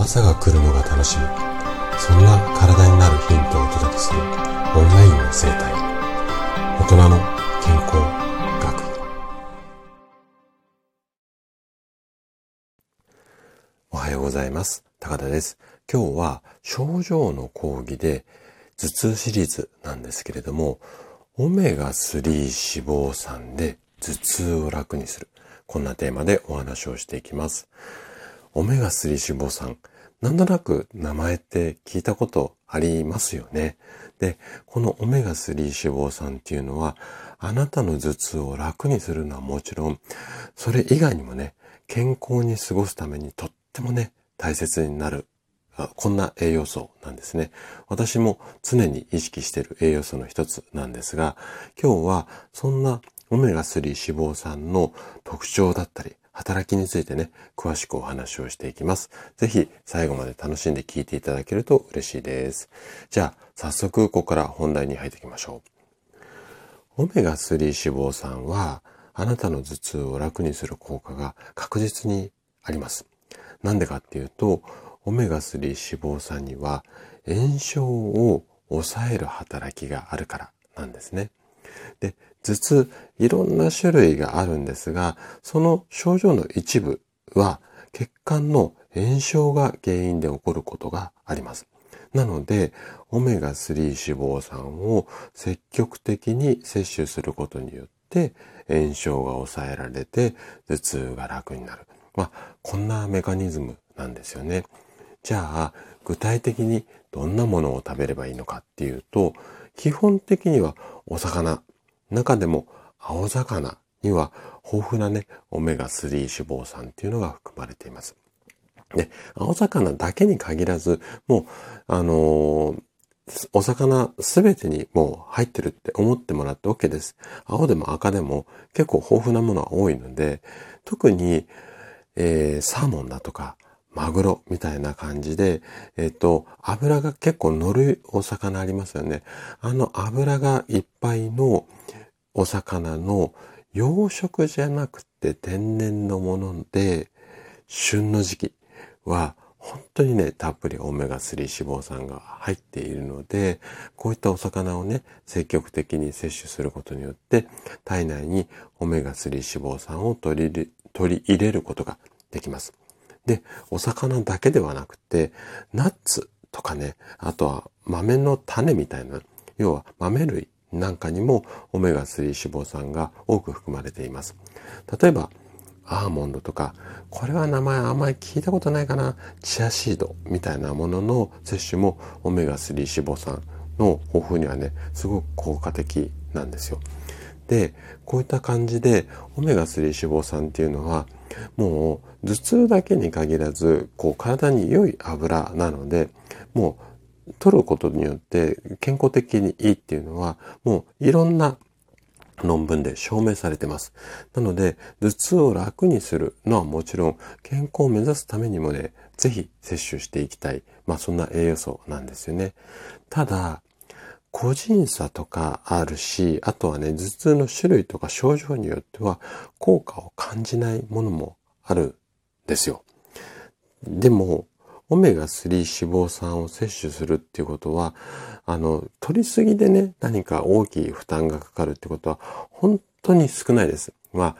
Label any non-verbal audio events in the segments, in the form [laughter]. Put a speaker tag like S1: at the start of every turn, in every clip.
S1: 朝が来るのが楽しみ。そんな体になるヒントをお届けするオンラインの生態。大人の健康学。おはようございます。高田です。今日は症状の講義で頭痛シリーズなんですけれどもオメガ3脂肪酸で頭痛を楽にする。こんなテーマでお話をしていきます。オメガ3脂肪酸。なんとなく名前って聞いたことありますよね。で、このオメガ3脂肪酸っていうのは、あなたの頭痛を楽にするのはもちろん、それ以外にもね、健康に過ごすためにとってもね、大切になる、こんな栄養素なんですね。私も常に意識している栄養素の一つなんですが、今日はそんなオメガ3脂肪酸の特徴だったり、働きについてね、詳しくお話をしていきます。ぜひ最後まで楽しんで聞いていただけると嬉しいです。じゃあ、早速ここから本題に入っていきましょう。オメガ3脂肪酸は、あなたの頭痛を楽にする効果が確実にあります。なんでかっていうと、オメガ3脂肪酸には炎症を抑える働きがあるからなんですね。で、頭痛、いろんな種類があるんですが、その症状の一部は血管の炎症が原因で起こることがあります。なので、オメガ3脂肪酸を積極的に摂取することによって、炎症が抑えられて頭痛が楽になる。まあ、こんなメカニズムなんですよね。じゃあ、具体的にどんなものを食べればいいのかっていうと、基本的にはお魚、中でも青魚には豊富なね、オメガ3脂肪酸っていうのが含まれています。で、青魚だけに限らず、もう、あのー、お魚すべてにもう入ってるって思ってもらって OK です。青でも赤でも結構豊富なものは多いので、特に、えー、サーモンだとか、マグロみたいな感じで、えっ、と、油が結構乗るお魚ありますよね。あの油がいっぱいのお魚の養殖じゃなくて天然のもので、旬の時期は本当にね、たっぷりオメガ3脂肪酸が入っているので、こういったお魚をね、積極的に摂取することによって、体内にオメガ3脂肪酸を取り入れることができます。で、お魚だけではなくて、ナッツとかね、あとは豆の種みたいな、要は豆類なんかにもオメガ3脂肪酸が多く含まれています。例えば、アーモンドとか、これは名前あんまり聞いたことないかな、チアシードみたいなものの摂取もオメガ3脂肪酸の豊富にはね、すごく効果的なんですよ。で、こういった感じで、オメガ3脂肪酸っていうのは、もう頭痛だけに限らず、こう体に良い油なので、もう取ることによって健康的にいいっていうのは、もういろんな論文で証明されてます。なので、頭痛を楽にするのはもちろん、健康を目指すためにもね、ぜひ摂取していきたい。まあそんな栄養素なんですよね。ただ、個人差とかあるし、あとはね、頭痛の種類とか症状によっては効果を感じないものもあるんですよ。でも、オメガ3脂肪酸を摂取するっていうことは、あの、取りすぎでね、何か大きい負担がかかるってことは、本当に少ないです。まあ、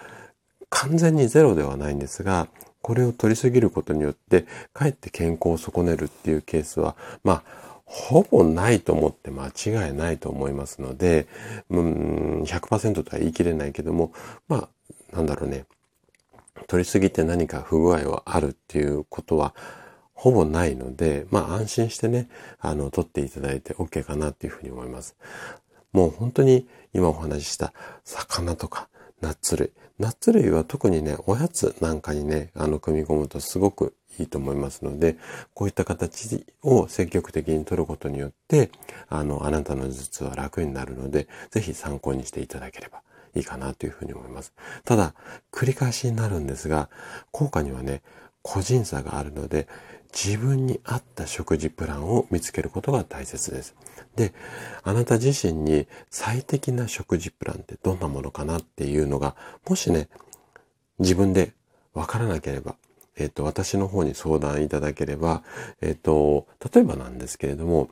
S1: 完全にゼロではないんですが、これを取りすぎることによって、かえって健康を損ねるっていうケースは、まあ、ほぼないと思って間違いないと思いますので、うん、100%とは言い切れないけども、まあ、なんだろうね。取りすぎて何か不具合はあるっていうことは、ほぼないので、まあ安心してね、あの、取っていただいて OK かなっていうふうに思います。もう本当に今お話しした魚とかナッツ類。ナッツ類は特にね、おやつなんかにね、あの、組み込むとすごくいいと思いますので、こういった形を積極的に取ることによって、あの、あなたの頭痛は楽になるので、ぜひ参考にしていただければいいかなというふうに思います。ただ、繰り返しになるんですが、効果にはね、個人差があるので、自分に合った食事プランを見つけることが大切です。で、あなた自身に最適な食事プランってどんなものかなっていうのが、もしね、自分でわからなければ、えっ、と、私の方に相談いただければ、えっ、と、例えばなんですけれども、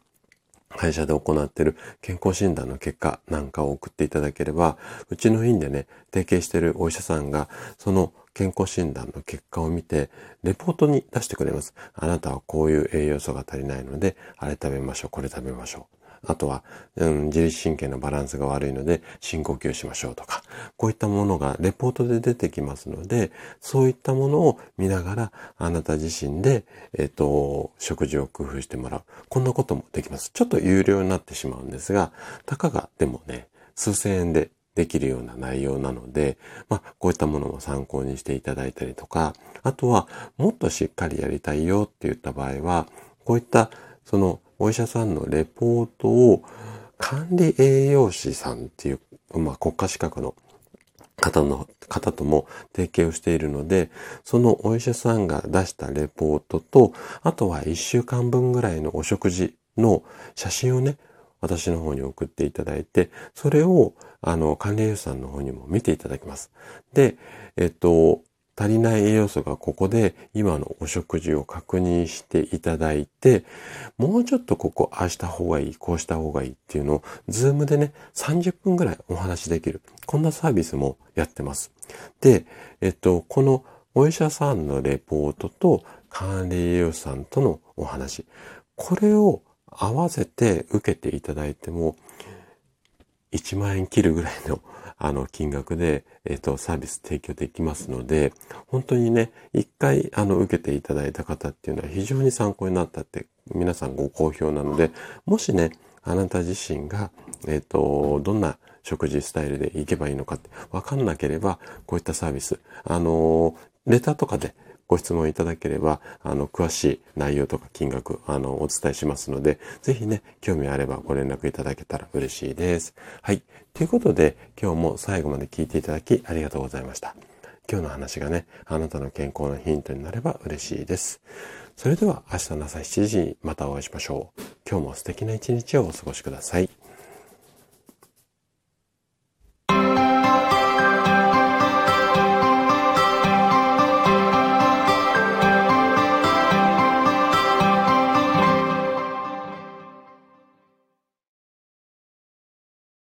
S1: 会社で行っている健康診断の結果なんかを送っていただければ、うちの院でね、提携しているお医者さんが、その健康診断の結果を見て、レポートに出してくれます。あなたはこういう栄養素が足りないので、あれ食べましょう、これ食べましょう。あとは、うん、自律神経のバランスが悪いので深呼吸しましょうとか、こういったものがレポートで出てきますので、そういったものを見ながらあなた自身で、えっ、と、食事を工夫してもらう。こんなこともできます。ちょっと有料になってしまうんですが、たかがでもね、数千円でできるような内容なので、まあ、こういったものも参考にしていただいたりとか、あとは、もっとしっかりやりたいよって言った場合は、こういったそのお医者さんのレポートを管理栄養士さんっていう、まあ、国家資格の方の、方とも提携をしているので、そのお医者さんが出したレポートと、あとは1週間分ぐらいのお食事の写真をね、私の方に送っていただいて、それを、あの、管理栄養士さんの方にも見ていただきます。で、えっと、足りない栄養素がここで今のお食事を確認していただいて、もうちょっとここああした方がいい、こうした方がいいっていうのを、ズームでね、30分ぐらいお話できる。こんなサービスもやってます。で、えっと、このお医者さんのレポートと管理栄養士さんとのお話。これを合わせて受けていただいても、1万円切るぐらいの [laughs] あの、金額で、えっ、と、サービス提供できますので、本当にね、一回、あの、受けていただいた方っていうのは非常に参考になったって、皆さんご好評なので、もしね、あなた自身が、えっ、と、どんな食事スタイルでいけばいいのかってわかんなければ、こういったサービス、あの、レターとかでご質問いただければ、あの、詳しい内容とか金額、あの、お伝えしますので、ぜひね、興味あればご連絡いただけたら嬉しいです。はい。ということで、今日も最後まで聞いていただきありがとうございました。今日の話がね、あなたの健康のヒントになれば嬉しいです。それでは明日の朝7時にまたお会いしましょう。今日も素敵な一日をお過ごしください。